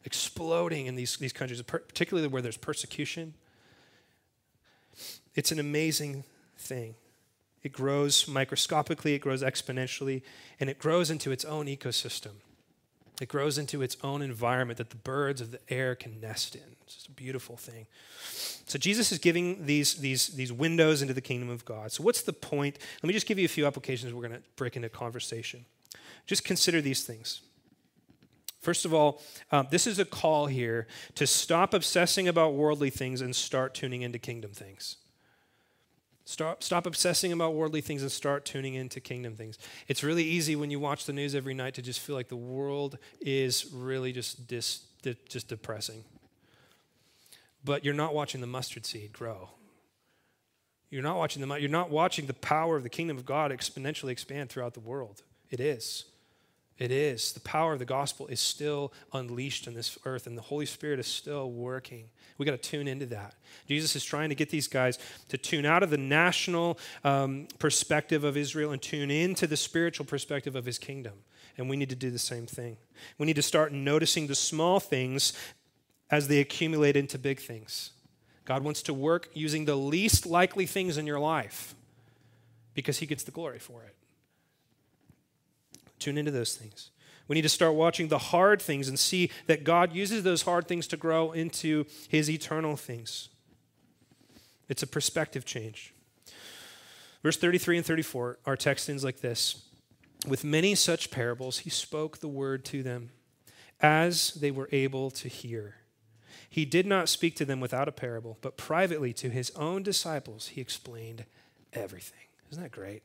exploding in these, these countries, particularly where there's persecution. It's an amazing thing. It grows microscopically, it grows exponentially, and it grows into its own ecosystem. It grows into its own environment that the birds of the air can nest in. It's just a beautiful thing. So Jesus is giving these, these, these windows into the kingdom of God. So what's the point? Let me just give you a few applications we're going to break into conversation. Just consider these things. First of all, um, this is a call here to stop obsessing about worldly things and start tuning into kingdom things. Stop, stop obsessing about worldly things and start tuning into kingdom things. It's really easy when you watch the news every night to just feel like the world is really just, dis, just depressing but you're not watching the mustard seed grow. You're not watching the you're not watching the power of the kingdom of God exponentially expand throughout the world. It is. It is. The power of the gospel is still unleashed on this earth, and the Holy Spirit is still working. We got to tune into that. Jesus is trying to get these guys to tune out of the national um, perspective of Israel and tune into the spiritual perspective of his kingdom. And we need to do the same thing. We need to start noticing the small things as they accumulate into big things. God wants to work using the least likely things in your life because He gets the glory for it. Tune into those things. We need to start watching the hard things and see that God uses those hard things to grow into His eternal things. It's a perspective change. Verse 33 and 34, our text ends like this With many such parables, He spoke the word to them as they were able to hear He did not speak to them without a parable, but privately to his own disciples, he explained everything. Isn't that great?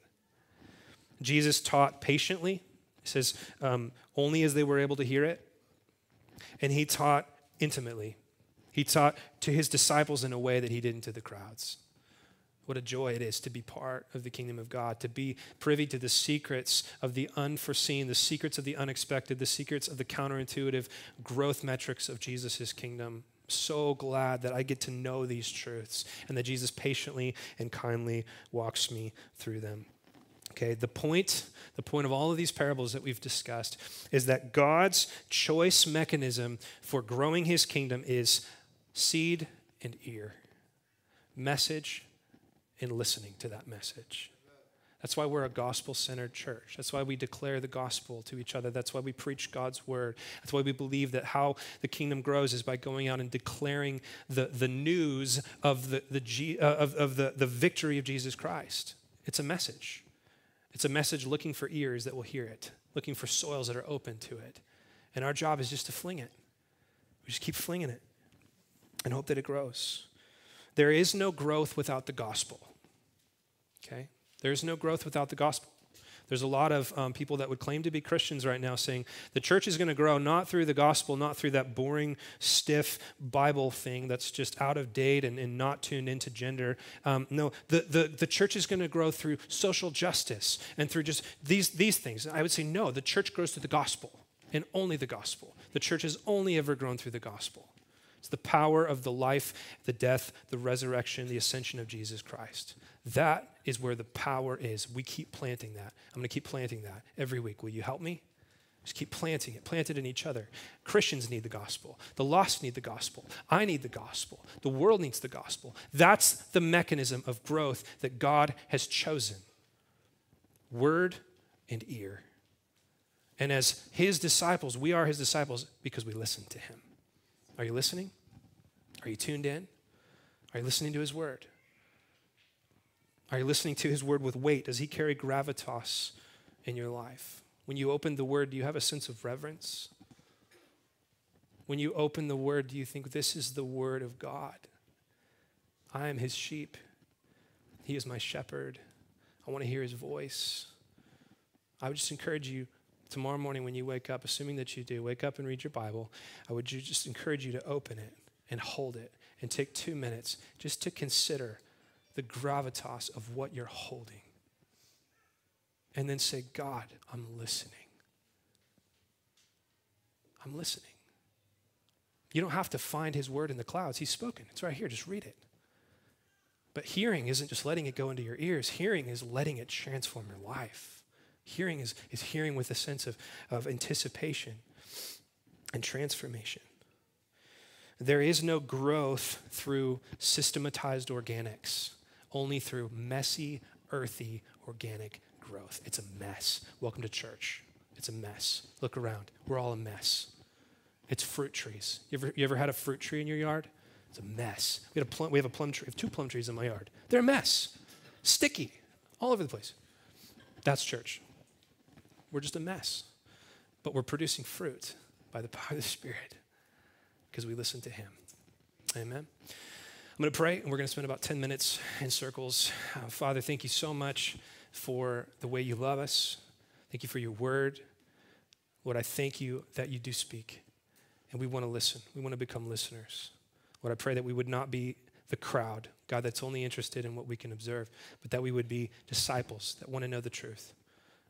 Jesus taught patiently. He says, um, only as they were able to hear it. And he taught intimately. He taught to his disciples in a way that he didn't to the crowds. What a joy it is to be part of the kingdom of God, to be privy to the secrets of the unforeseen, the secrets of the unexpected, the secrets of the counterintuitive growth metrics of Jesus' kingdom. So glad that I get to know these truths and that Jesus patiently and kindly walks me through them. Okay, the point, the point of all of these parables that we've discussed is that God's choice mechanism for growing his kingdom is seed and ear, message and listening to that message. That's why we're a gospel centered church. That's why we declare the gospel to each other. That's why we preach God's word. That's why we believe that how the kingdom grows is by going out and declaring the, the news of, the, the, G, uh, of, of the, the victory of Jesus Christ. It's a message. It's a message looking for ears that will hear it, looking for soils that are open to it. And our job is just to fling it. We just keep flinging it and hope that it grows. There is no growth without the gospel. Okay? There's no growth without the gospel. There's a lot of um, people that would claim to be Christians right now saying the church is going to grow not through the gospel, not through that boring, stiff Bible thing that's just out of date and, and not tuned into gender. Um, no, the, the, the church is going to grow through social justice and through just these, these things. I would say no, the church grows through the gospel and only the gospel. The church has only ever grown through the gospel. It's the power of the life, the death, the resurrection, the ascension of Jesus Christ. That is where the power is. We keep planting that. I'm going to keep planting that every week. Will you help me? Just keep planting it, plant it in each other. Christians need the gospel. The lost need the gospel. I need the gospel. The world needs the gospel. That's the mechanism of growth that God has chosen word and ear. And as his disciples, we are his disciples because we listen to him. Are you listening? Are you tuned in? Are you listening to his word? Are you listening to his word with weight? Does he carry gravitas in your life? When you open the word, do you have a sense of reverence? When you open the word, do you think this is the word of God? I am his sheep. He is my shepherd. I want to hear his voice. I would just encourage you tomorrow morning when you wake up, assuming that you do, wake up and read your Bible, I would just encourage you to open it and hold it and take two minutes just to consider the gravitas of what you're holding. And then say, God, I'm listening. I'm listening. You don't have to find his word in the clouds. He's spoken. It's right here. Just read it. But hearing isn't just letting it go into your ears, hearing is letting it transform your life. Hearing is, is hearing with a sense of, of anticipation and transformation. There is no growth through systematized organics, only through messy, earthy, organic growth. It's a mess. Welcome to church. It's a mess. Look around. We're all a mess. It's fruit trees. You ever, you ever had a fruit tree in your yard? It's a mess. We, had a plum, we have a plum tree. We have two plum trees in my yard. They're a mess. Sticky. All over the place. That's church. We're just a mess. But we're producing fruit by the power of the Spirit because we listen to Him. Amen. I'm going to pray, and we're going to spend about 10 minutes in circles. Uh, Father, thank you so much for the way you love us. Thank you for your word. Lord, I thank you that you do speak, and we want to listen. We want to become listeners. Lord, I pray that we would not be the crowd, God, that's only interested in what we can observe, but that we would be disciples that want to know the truth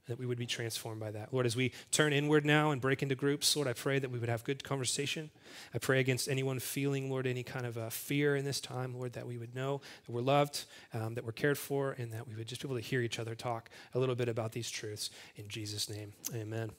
that we would be transformed by that. Lord, as we turn inward now and break into groups, Lord, I pray that we would have good conversation. I pray against anyone feeling, Lord, any kind of uh, fear in this time, Lord, that we would know that we're loved, um, that we're cared for, and that we would just be able to hear each other talk a little bit about these truths. In Jesus' name, amen.